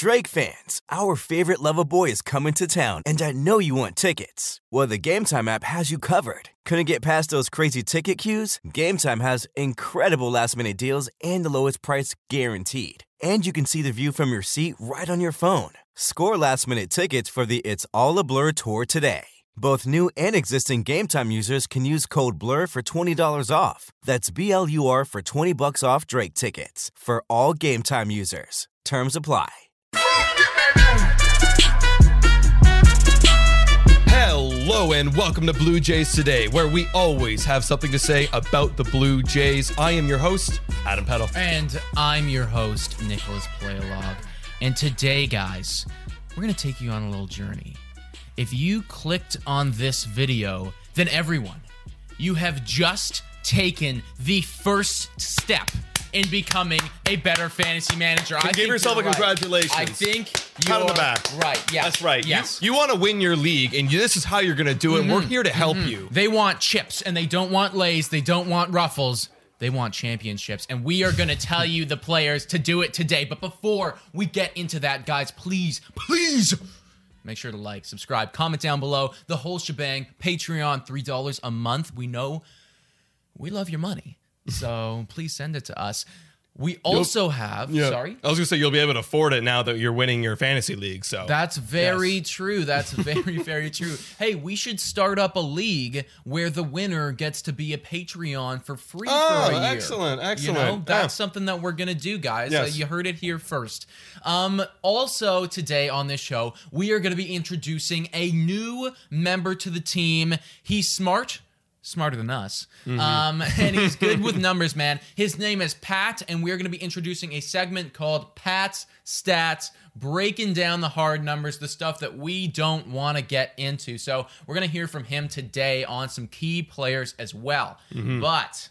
Drake fans, our favorite lover boy is coming to town, and I know you want tickets. Well, the Game Time app has you covered. Couldn't get past those crazy ticket queues? Game Time has incredible last minute deals and the lowest price guaranteed. And you can see the view from your seat right on your phone. Score last minute tickets for the It's All a Blur tour today. Both new and existing Game Time users can use code BLUR for $20 off. That's B L U R for 20 bucks off Drake tickets for all Game Time users. Terms apply. Hello and welcome to Blue Jays Today, where we always have something to say about the Blue Jays. I am your host, Adam Peddle. And I'm your host, Nicholas Playalog. And today, guys, we're going to take you on a little journey. If you clicked on this video, then everyone, you have just taken the first step in becoming a better fantasy manager. I give yourself a right. congratulations. I think you Pat on the back. Right. Yes. That's right. Yes. You, want to win your league, and you, this is how you're going to do it. and We're mm-hmm. here to help mm-hmm. you. They want chips and they don't want lays, they don't want ruffles. They want championships. And we are going to tell you the players to do it today. But before we get into that, guys, please, please make sure to like, subscribe, comment down below. The whole shebang. Patreon, $3 a month. We know we love your money. So please send it to us. We also have, Yeah. sorry? I was going to say you'll be able to afford it now that you're winning your fantasy league. So That's very Yes. true. That's very, very true. Hey, we should start up a league where the winner gets to be a Patreon for free Oh, for a year. excellent, You know, excellent. that's Yeah. something that we're gonna do, guys. Yes. Uh, you heard it here first. Um, also today on this show, we are gonna be introducing a new member to the team. He's smart. Smarter than us. Mm-hmm. Um, and he's good with numbers, man. His name is Pat, and we're going to be introducing a segment called Pat's Stats, breaking down the hard numbers, the stuff that we don't want to get into. So we're going to hear from him today on some key players as well. Mm-hmm. But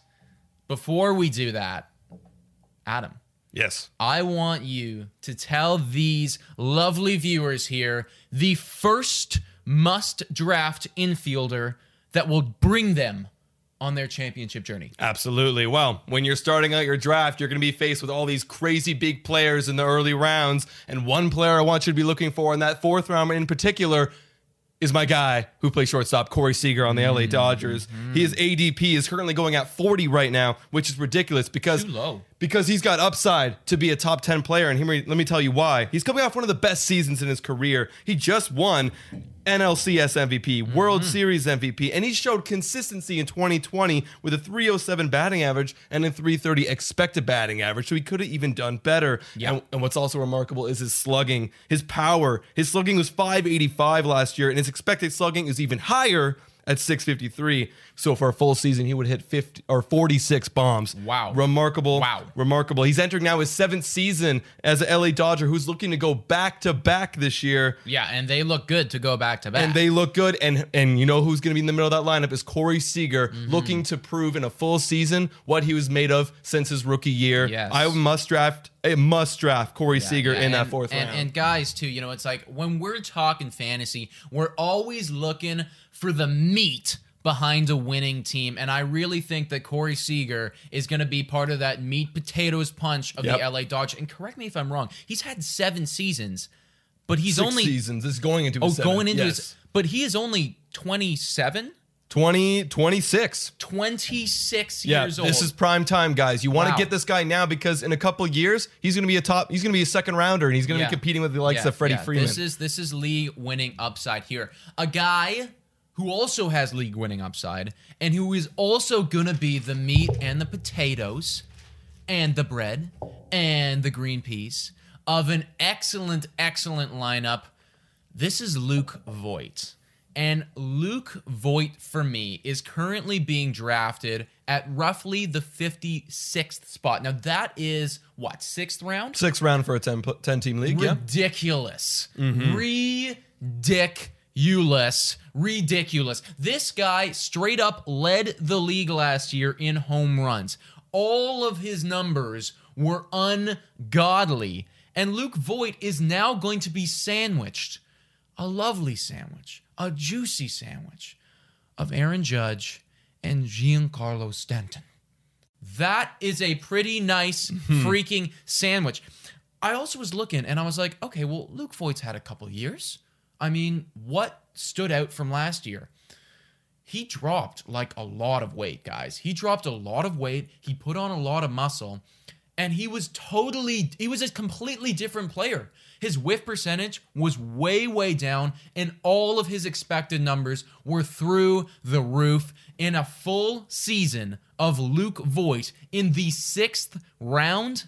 before we do that, Adam, yes. I want you to tell these lovely viewers here the first must draft infielder that will bring them on their championship journey. Absolutely. Well, when you're starting out your draft, you're going to be faced with all these crazy big players in the early rounds. And one player I want you to be looking for in that fourth round in particular is my guy who plays shortstop, Corey Seager on the LA mm-hmm. Dodgers. His ADP is currently going at 40 right now, which is ridiculous because Too low. Because he's got upside to be a top 10 player. And here, let me tell you why. He's coming off one of the best seasons in his career. He just won NLCS MVP, World mm-hmm. Series MVP, and he showed consistency in 2020 with a 307 batting average and a 330 expected batting average. So he could have even done better. And, and what's also remarkable is his slugging, his power. His slugging was 585 last year, and his expected slugging is even higher at 653. So for a full season, he would hit 50 or 46 bombs. Wow. Remarkable. Wow. Remarkable. He's entering now his seventh season as a LA Dodger who's looking to go back to back this year. Yeah, and they look good to go back to back. And they look good. And and you know who's going to be in the middle of that lineup is Corey Seager, Mm-hmm. looking to prove in a full season what he was made of since his rookie year. Yes. I must draft, a must draft Corey Seager Yeah, in that fourth and, round. And guys, too, you know, it's like when we're talking fantasy, we're always looking for the meat behind a winning team. And I really think that Corey Seager is going to be part of that meat potatoes punch of Yep. the LA Dodgers. And correct me if I'm wrong, he's had seven seasons, but he's Six only seasons. This is going into oh his seventh. going into Yes. his, but he is only 27, 20, 26. 26 Yeah, years old. this is prime time, guys. You want to Wow. get this guy now because in a couple years he's going to be a top. He's going to be a second rounder, and he's going to Yeah. be competing with the likes Yeah, of Freddie yeah. Freeman. This is this is Lee winning upside here. A guy who also has league winning upside and who is also gonna be the meat and the potatoes and the bread and the green peas of an excellent, excellent lineup. This is Luke Voit. And Luke Voit, for me, is currently being drafted at roughly the 56th spot. Now, that is what, sixth round? Sixth round for a 10, 10 team league. Yeah. ridiculous. Mm-hmm. Ridiculous. Ridiculous. This guy straight up led the league last year in home runs. All of his numbers were ungodly. And Luke Voit is now going to be sandwiched. A lovely sandwich, a juicy sandwich of Aaron Judge and Giancarlo Stanton. That is a pretty nice hmm. freaking sandwich. I also was looking and I was like, okay, well, Luke Voit's had a couple years. I mean, what stood out from last year? He dropped like a lot of weight, guys. He dropped a lot of weight. He put on a lot of muscle. And he was totally, he was a completely different player. His whiff percentage was way, way down, and all of his expected numbers were through the roof in a full season of Luke Voit in the sixth round.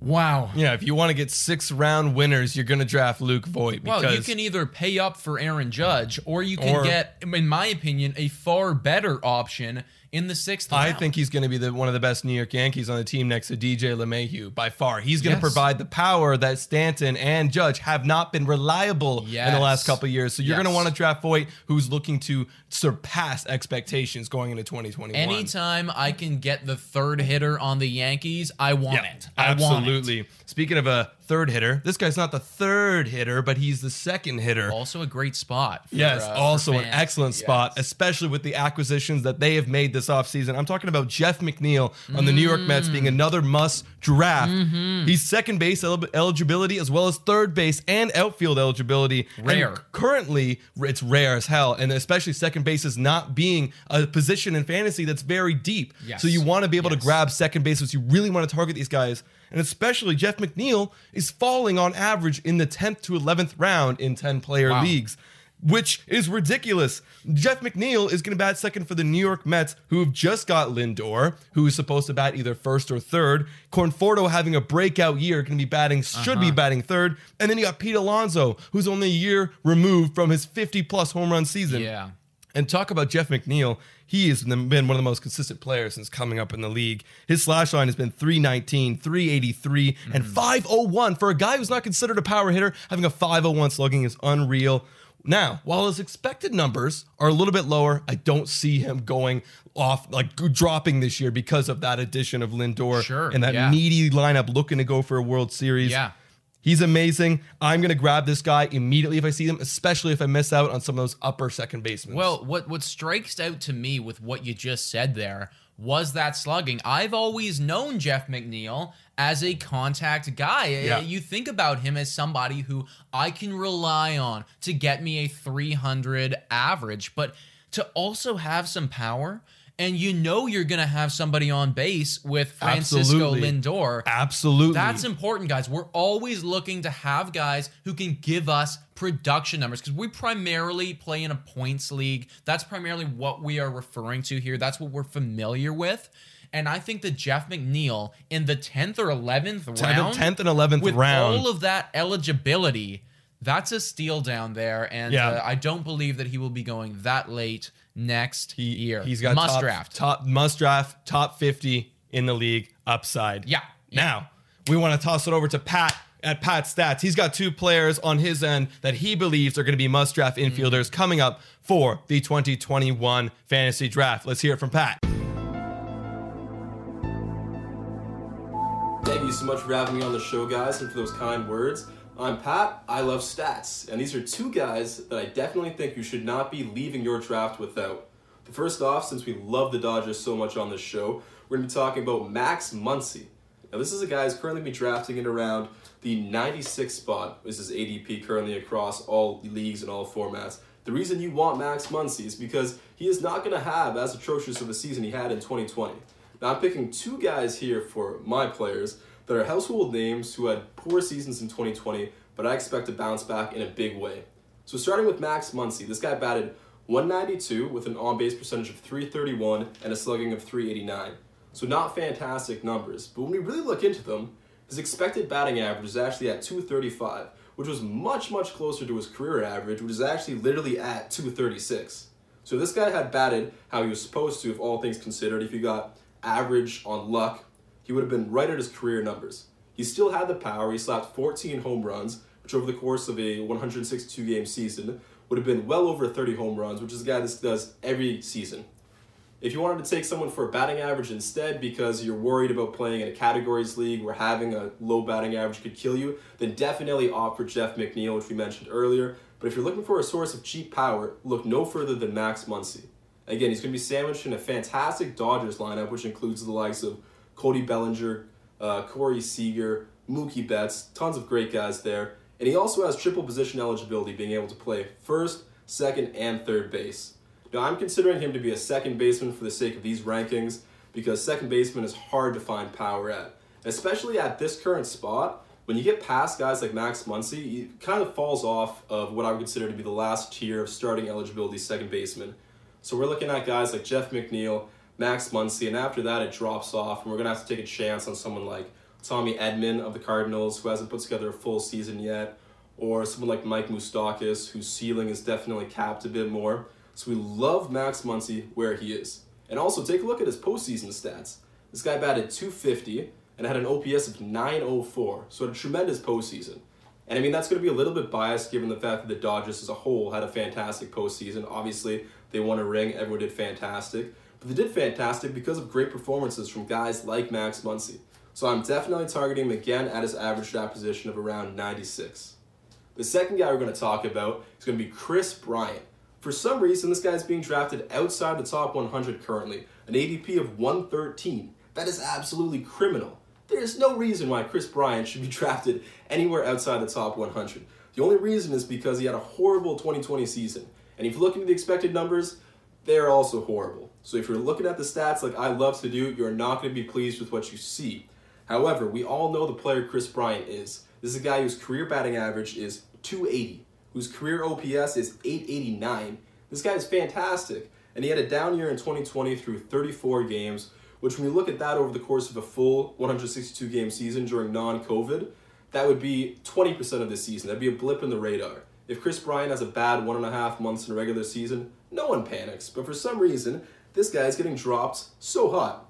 Wow. Yeah, if you want to get six round winners, you're going to draft Luke Voit because Well, you can either pay up for Aaron Judge, or you can Or- get, in my opinion, a far better option in the sixth I round. think he's going to be the, one of the best New York Yankees on the team next to DJ LeMahieu by far. He's going to Yes. provide the power that Stanton and Judge have not been reliable in the last couple of years. So you're Yes. going to want to draft Voit, who's looking to surpass expectations going into 2021. Anytime I can get the third hitter on the Yankees, I want Yeah, it. I want it. absolutely. Speaking of a third hitter, this guy's not the third hitter, but he's the second hitter. Also a great spot. for, Yes, uh, also an excellent spot, Yes. especially with the acquisitions that they have made this offseason. I'm talking about Jeff McNeil on the New York Mets being another must draft. Mm-hmm. He's second base el- eligibility as well as third base and outfield eligibility. And Rare. currently, it's rare as hell, and especially second base is not being a position in fantasy that's very deep. Yes. So you want to be able Yes. to grab second bases. You really want to target these guys. And especially Jeff McNeil is falling on average in the 10th to 11th round in 10 player Wow. leagues which is ridiculous. Jeff McNeil is going to bat second for the New York Mets, who have just got Lindor, who is supposed to bat either first or third. Conforto having a breakout year, going to be batting, should Uh-huh. be batting third. And then you got Pete Alonso, who's only a year removed from his 50 plus home run season. Yeah. And talk about Jeff McNeil. He has been one of the most consistent players since coming up in the league. His slash line has been 319, 383, mm-hmm. and 501. For a guy who's not considered a power hitter, having a 501 slugging is unreal. Now, while his expected numbers are a little bit lower, I don't see him going off, like dropping this year because of that addition of Lindor Sure, and that yeah. meaty lineup looking to go for a World Series. Yeah. He's amazing. I'm going to grab this guy immediately if I see him, especially if I miss out on some of those upper second basemen. Well, what what strikes out to me with what you just said there was that slugging. I've always known Jeff McNeil as a contact guy. Eh, yeah. You think about him as somebody who I can rely on to get me a 300 average, but to also have some power and you know you're going to have somebody on base with Francisco Absolutely. Lindor. Absolutely. That's important, guys. We're always looking to have guys who can give us production numbers because we primarily play in a points league. That's primarily what we are referring to here. That's what we're familiar with. And I think that Jeff McNeil in the 10th or 11th round, 10th and 11th with round. all of that eligibility, That's a steal down there, and Yeah. uh, I don't believe that he will be going that late next He, year. He's got must top, draft. top must draft top 50 in the league upside. Yeah. Yeah. Now, we want to toss it over to Pat at Pat Stats. He's got two players on his end that he believes are going to be must draft mm. infielders coming up for the 2021 fantasy draft. Let's hear it from Pat. Thank you so much for having me on the show, guys, and for those kind words. I'm Pat. I love stats, and these are two guys that I definitely think you should not be leaving your draft without. The first off, since we love the Dodgers so much on this show, we're going to be talking about Max Muncy. Now, this is a guy who's currently been drafting in around the 96th spot. This is ADP currently across all leagues and all formats. The reason you want Max Muncy is because he is not going to have as atrocious of a season he had in 2020. Now, I'm picking two guys here for my players that are household names who had poor seasons in 2020, but I expect to bounce back in a big way. So, starting with Max Muncy, this guy batted 192 with an on base percentage of 331 and a slugging of 389. So, not fantastic numbers, but when we really look into them, his expected batting average is actually at 235, which was much, much closer to his career average, which is actually literally at 236. So this guy had batted how he was supposed to, if all things considered. If you got average on luck, he would have been right at his career numbers. He still had the power. He slapped 14 home runs, which over the course of a 162 game season would have been well over 30 home runs, which is a guy that does every season. If you wanted to take someone for a batting average instead because you're worried about playing in a categories league where having a low batting average could kill you, then definitely opt for Jeff McNeil, which we mentioned earlier. But if you're looking for a source of cheap power, look no further than Max Muncy. Again, he's going to be sandwiched in a fantastic Dodgers lineup, which includes the likes of Cody Bellinger, uh, Corey Seager, Mookie Betts, tons of great guys there. And he also has triple position eligibility, being able to play first, second, and third base. Now, I'm considering him to be a second baseman for the sake of these rankings because second baseman is hard to find power at. Especially at this current spot, when you get past guys like Max Muncy, it kind of falls off of what I would consider to be the last tier of starting eligibility second baseman. So we're looking at guys like Jeff McNeil, Max Muncy, and after that it drops off, and we're gonna have to take a chance on someone like Tommy Edman of the Cardinals, who hasn't put together a full season yet, or someone like Mike Moustakas, whose ceiling is definitely capped a bit more. So we love Max Muncy where he is. And also take a look at his postseason stats. This guy batted 250 and had an OPS of 904, so a tremendous postseason. And I mean, that's going to be a little bit biased given the fact that the Dodgers as a whole had a fantastic postseason. Obviously, they won a ring, everyone did fantastic. But they did fantastic because of great performances from guys like Max Muncy. So I'm definitely targeting him again at his average draft position of around 96. The second guy we're going to talk about is going to be Kris Bryant. For some reason, this guy is being drafted outside the top 100 currently, an ADP of 113. That is absolutely criminal. There is no reason why Kris Bryant should be drafted anywhere outside the top 100. The only reason is because he had a horrible 2020 season. And if you look into the expected numbers, they're also horrible. So if you're looking at the stats like I love to do, you're not going to be pleased with what you see. However, we all know the player Kris Bryant is. This is a guy whose career batting average is 280, whose career OPS is 889. This guy is fantastic, and he had a down year in 2020 through 34 games, which when we look at that over the course of a full 162 game season during non COVID, that would be 20% of the season. That'd be a blip in the radar. If Kris Bryant has a bad one and a half months in a regular season, no one panics. But for some reason, this guy is getting dropped so hot.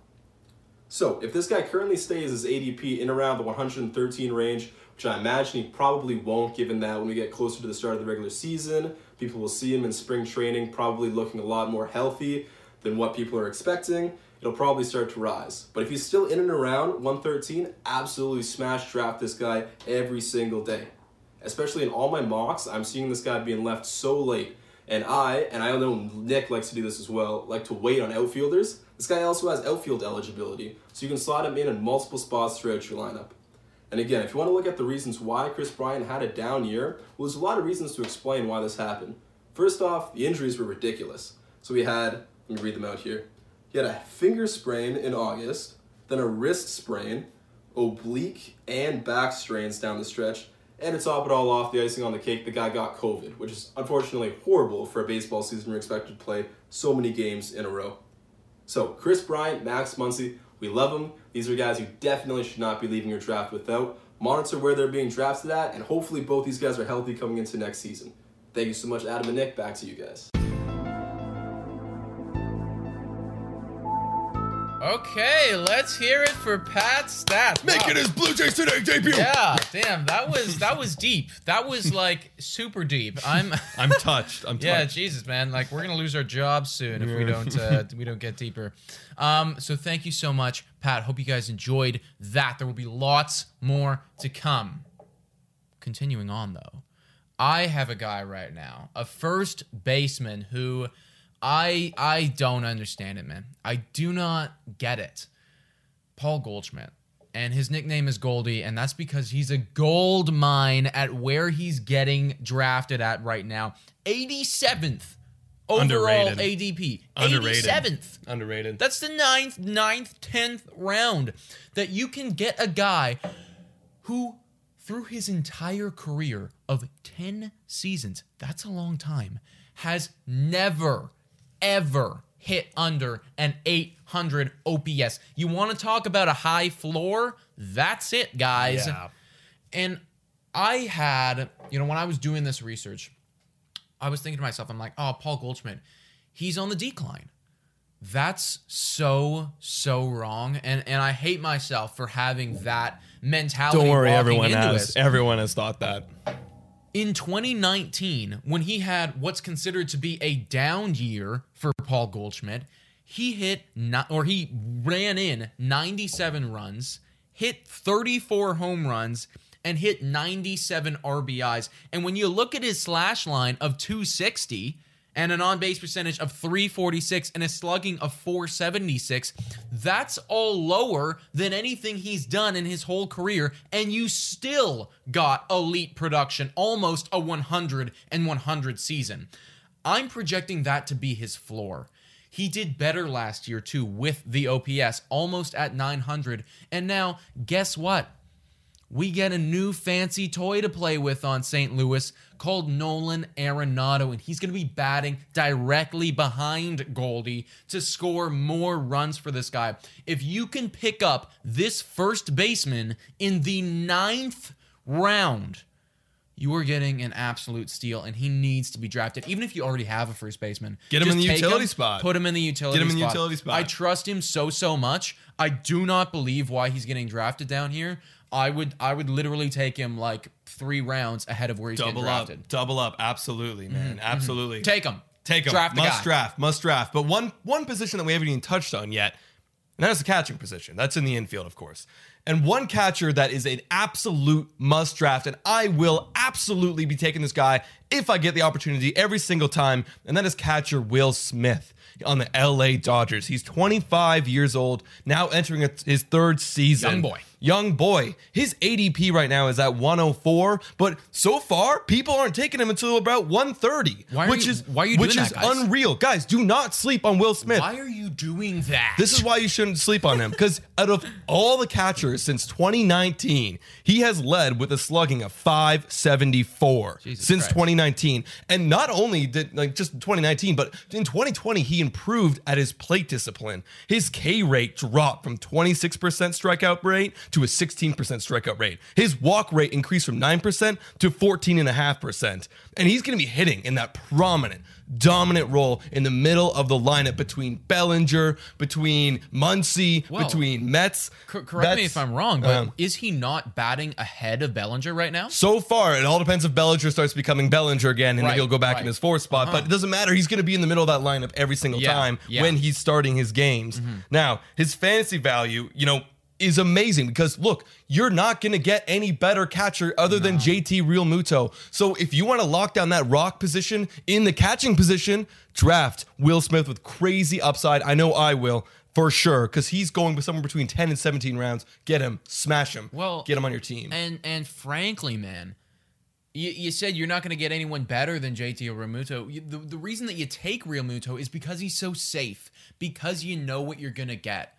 So, if this guy currently stays his ADP in around the 113 range, which I imagine he probably won't, given that when we get closer to the start of the regular season, people will see him in spring training probably looking a lot more healthy than what people are expecting. It'll probably start to rise. But if he's still in and around 113, absolutely smash draft this guy every single day. Especially in all my mocks, I'm seeing this guy being left so late. And I, and I know Nick likes to do this as well, like to wait on outfielders. This guy also has outfield eligibility, so you can slot him in in multiple spots throughout your lineup. And again, if you want to look at the reasons why Kris Bryant had a down year, well, there's a lot of reasons to explain why this happened. First off, the injuries were ridiculous. So he had, let me read them out here. He had a finger sprain in August, then a wrist sprain, oblique and back strains down the stretch, and to top it all off, the icing on the cake, the guy got COVID, which is unfortunately horrible for a baseball season you're expected to play so many games in a row. So, Kris Bryant, Max Muncy, we love them. These are guys you definitely should not be leaving your draft without. Monitor where they're being drafted at, and hopefully both these guys are healthy coming into next season. Thank you so much, Adam and Nick. Back to you guys. Okay, let's hear it for Pat Stats. Making Wow. his Blue Jays today debut. Yeah, damn, that was that was deep. That was like super deep. I'm I'm touched. I'm touched. Yeah, Jesus, man. Like we're gonna lose our jobs soon if we don't uh, we don't get deeper. Um, so thank you so much, Pat. Hope you guys enjoyed that. There will be lots more to come. Continuing on though, I have a guy right now, a first baseman who I I don't understand it, man. I do not get it. Paul Goldschmidt. And his nickname is Goldie, and that's because he's a gold mine at where he's getting drafted at right now. 87th overall Underrated. ADP. Underrated. 87th. Underrated. That's the ninth, ninth, tenth round that you can get a guy who, through his entire career of 10 seasons, that's a long time, has never, ever hit under an 800 OPS. You want to talk about a high floor? That's it, guys. Yeah. And I had, you know, when I was doing this research, I was thinking to myself, I'm like, oh, Paul Goldschmidt, he's on the decline. That's so so wrong, and and I hate myself for having that mentality. Don't worry, everyone has. Everyone has thought that. In 2019, when he had what's considered to be a down year for Paul Goldschmidt, he hit not, or he ran in 97 runs, hit 34 home runs, and hit 97 RBIs. And when you look at his slash line of 260 and an on base percentage of 346 and a slugging of 476, that's all lower than anything he's done in his whole career. And you still got elite production, almost a 100 and 100 season. I'm projecting that to be his floor. He did better last year too with the OPS, almost at 900. And now, guess what? We get a new fancy toy to play with on St. Louis called Nolan Arenado, and he's going to be batting directly behind Goldie to score more runs for this guy. If you can pick up this first baseman in the ninth round, you are getting an absolute steal, and he needs to be drafted. Even if you already have a first baseman, Get him in the utility him, spot. Put him in the utility. Get him in the utility spot. I trust him so so much. I do not believe why he's getting drafted down here. I would I would literally take him like three rounds ahead of where he's Double getting up. drafted. Double up. Absolutely, mm-hmm. man. Mm-hmm. Absolutely. Take him. Take him. Draft must guy. draft. Must draft. But one one position that we haven't even touched on yet, and that is the catching position. That's in the infield, of course. And one catcher that is an absolute must draft, and I will absolutely be taking this guy if I get the opportunity every single time, and that is catcher Will Smith on the LA Dodgers. He's 25 years old, now entering his third season. Young boy. Young boy. His ADP right now is at 104, but so far people aren't taking him until about 130, Why are which you- is why are you which doing is that, guys? unreal. Guys, do not sleep on Will Smith. Why are you doing that? This is why you shouldn't sleep on him because out of all the catchers since 2019, he has led with a slugging of 574 Jesus since Christ. 2019. And not only did like just 2019, but in 2020 he improved at his plate discipline. His K rate dropped from 26% strikeout rate to a 16% strikeout rate. His walk rate increased from 9% to 14.5%. And he's going to be hitting in that prominent dominant role in the middle of the lineup between Bellinger, between Muncy, Well, between Mets. Cor- correct me if I'm wrong, but um, is he not batting ahead of Bellinger right now? so far, it all depends if Bellinger starts becoming Bellinger again and Right, he'll go back right. in his fourth spot. But it doesn't matter. He's going to be in the middle of that lineup every single Yeah, time yeah. when he's starting his games. Now, his fantasy value, you know, is amazing because look, you're not going to get any better catcher other than JT Realmuto. So if you want to lock down that rock position in the catching position, draft Will Smith with crazy upside. I know I will. For sure, because he's going with somewhere between 10 and 17 rounds. Get him, smash him, Well, get him on your team. And and frankly, man, you, you said you're not going to get anyone better than JT or Realmuto. You- The, the reason that you take Realmuto is because he's so safe, because you know what you're going to get.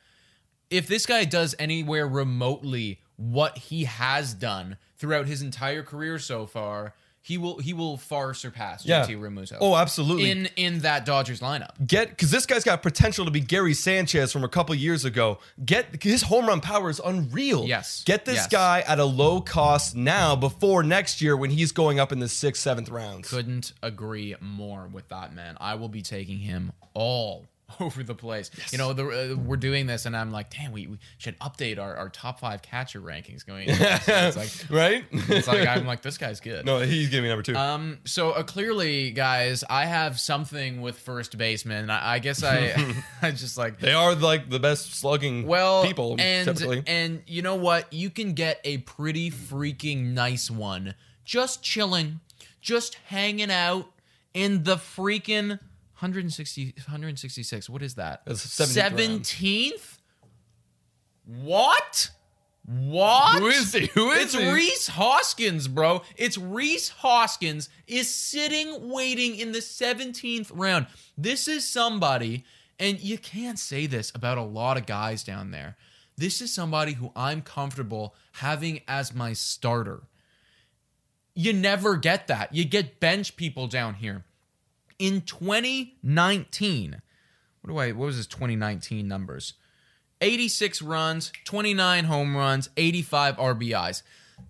If this guy does anywhere remotely what he has done throughout his entire career so far, he will he will far surpass Yeah. JT Realmuto. Oh, absolutely. In in that Dodgers lineup. Get because this guy's got potential to be Gary Sanchez from a couple years ago. Get his home run power is unreal. Yes. Get this Yes. guy at a low cost now before next year when he's going up in the sixth, seventh rounds. Couldn't agree more with that man. I will be taking him all over the place. You know, the, uh, we're doing this, and I'm like, damn, we, we should update our, our top five catcher rankings going. it's like, Right? it's like I'm like, this guy's good. no, he's giving me number two. Um. So uh, clearly, guys, I have something with first baseman. I, I guess I, I just like they are like the best slugging well people and typically. and you know what? You can get a pretty freaking nice one just chilling, just hanging out in the freaking 160 166. What is that? That's 17th round. 17th? What? What? Who is he? Who is it's he? Rhys Hoskins, bro. It's Rhys Hoskins is sitting waiting in the 17th round. This is somebody, and you can't say this about a lot of guys down there. This is somebody who I'm comfortable having as my starter. You never get that. You get bench people down here. In 2019, what do I what was his 2019 numbers? 86 runs, 29 home runs, 85 RBIs.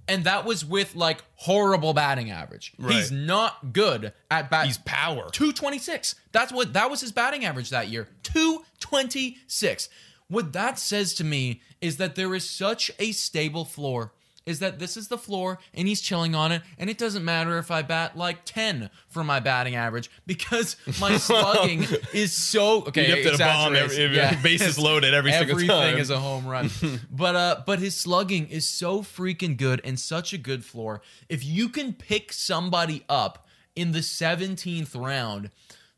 And that was with like horrible batting average. He's not good at bat. He's power. 226. That's what that was his batting average that year. 226. What that says to me is that there is such a stable floor. Is that this is the floor and he's chilling on it, and it doesn't matter if I bat like 10 for my batting average because my slugging is so okay. You have to bomb every- every- bases loaded every single time. Everything is a home run. but uh but his slugging is so freaking good and such a good floor. If you can pick somebody up in the 17th round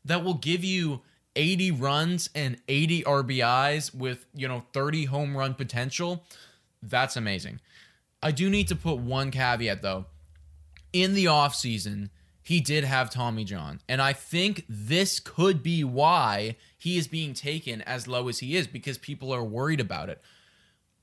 that will give you 80 runs and 80 RBIs with, you know, 30 home run potential, that's amazing. I do need to put one caveat though. In the offseason, he did have Tommy John. And I think this could be why he is being taken as low as he is because people are worried about it.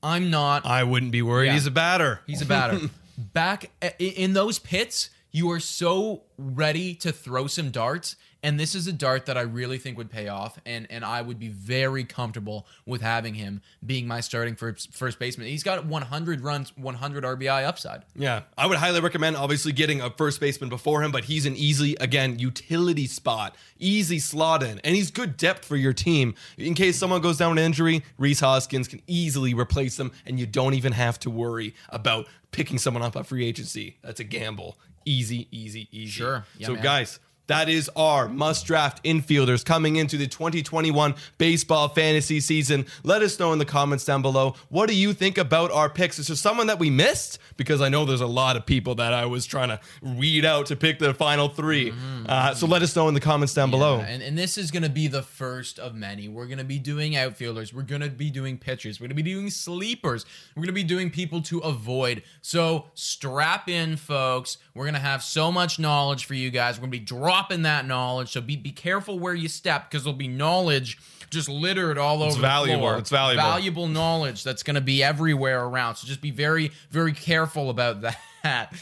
I'm not. I wouldn't be worried. Yeah. He's a batter. He's a batter. Back eh, in those pits, you are so ready to throw some darts, and this is a dart that I really think would pay off, and and I would be very comfortable with having him being my starting first first baseman. He's got 100 runs, 100 RBI upside. Yeah, I would highly recommend obviously getting a first baseman before him, but he's an easy, again, utility spot, easy slot in, and he's good depth for your team. In case someone goes down with injury, Rhys Hoskins can easily replace them, and you don't even have to worry about picking someone up at free agency. That's a gamble. Easy, easy, easy. Sure. Yeah, so, man. guys, that is our must draft infielders coming into the 2021 baseball fantasy season. Let us know in the comments down below. What do you think about our picks? Is there someone that we missed? Because I know there's a lot of people that I was trying to weed out to pick the final 3 Uh, so let us know in the comments down below. And, and this is going to be the first of many. We're going to be doing outfielders. We're going to be doing pitchers. We're going to be doing sleepers. We're going to be doing people to avoid. So strap in, folks. We're going to have so much knowledge for you guys. We're going to be dropping that knowledge. So be, be careful where you step because there'll be knowledge just littered all over valuable. the floor. It's valuable. Valuable knowledge that's going to be everywhere around. So just be very, very careful about that.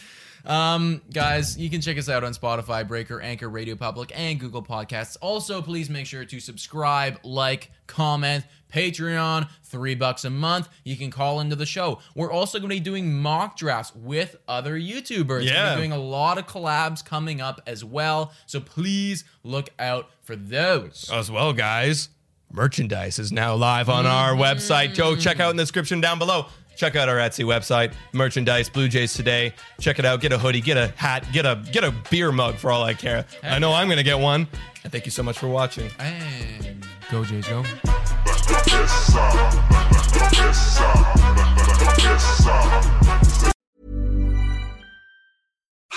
Um, guys, you can check us out on Spotify, Breaker, Anchor, Radio Public, and Google Podcasts. Also, please make sure to subscribe, like, comment, Patreon, three bucks a month. You can call into the show. We're also going to be doing mock drafts with other YouTubers. We're Yeah. doing a lot of collabs coming up as well. So please look out for those. As well, guys, merchandise is now live on our website. Go check out in the description down below. Check out our Etsy website, merchandise, Blue Jays today. Check it out. Get a hoodie, get a hat, get a get a beer mug for all I care. I know I'm gonna get one. And thank you so much for watching. And go, Jays, go.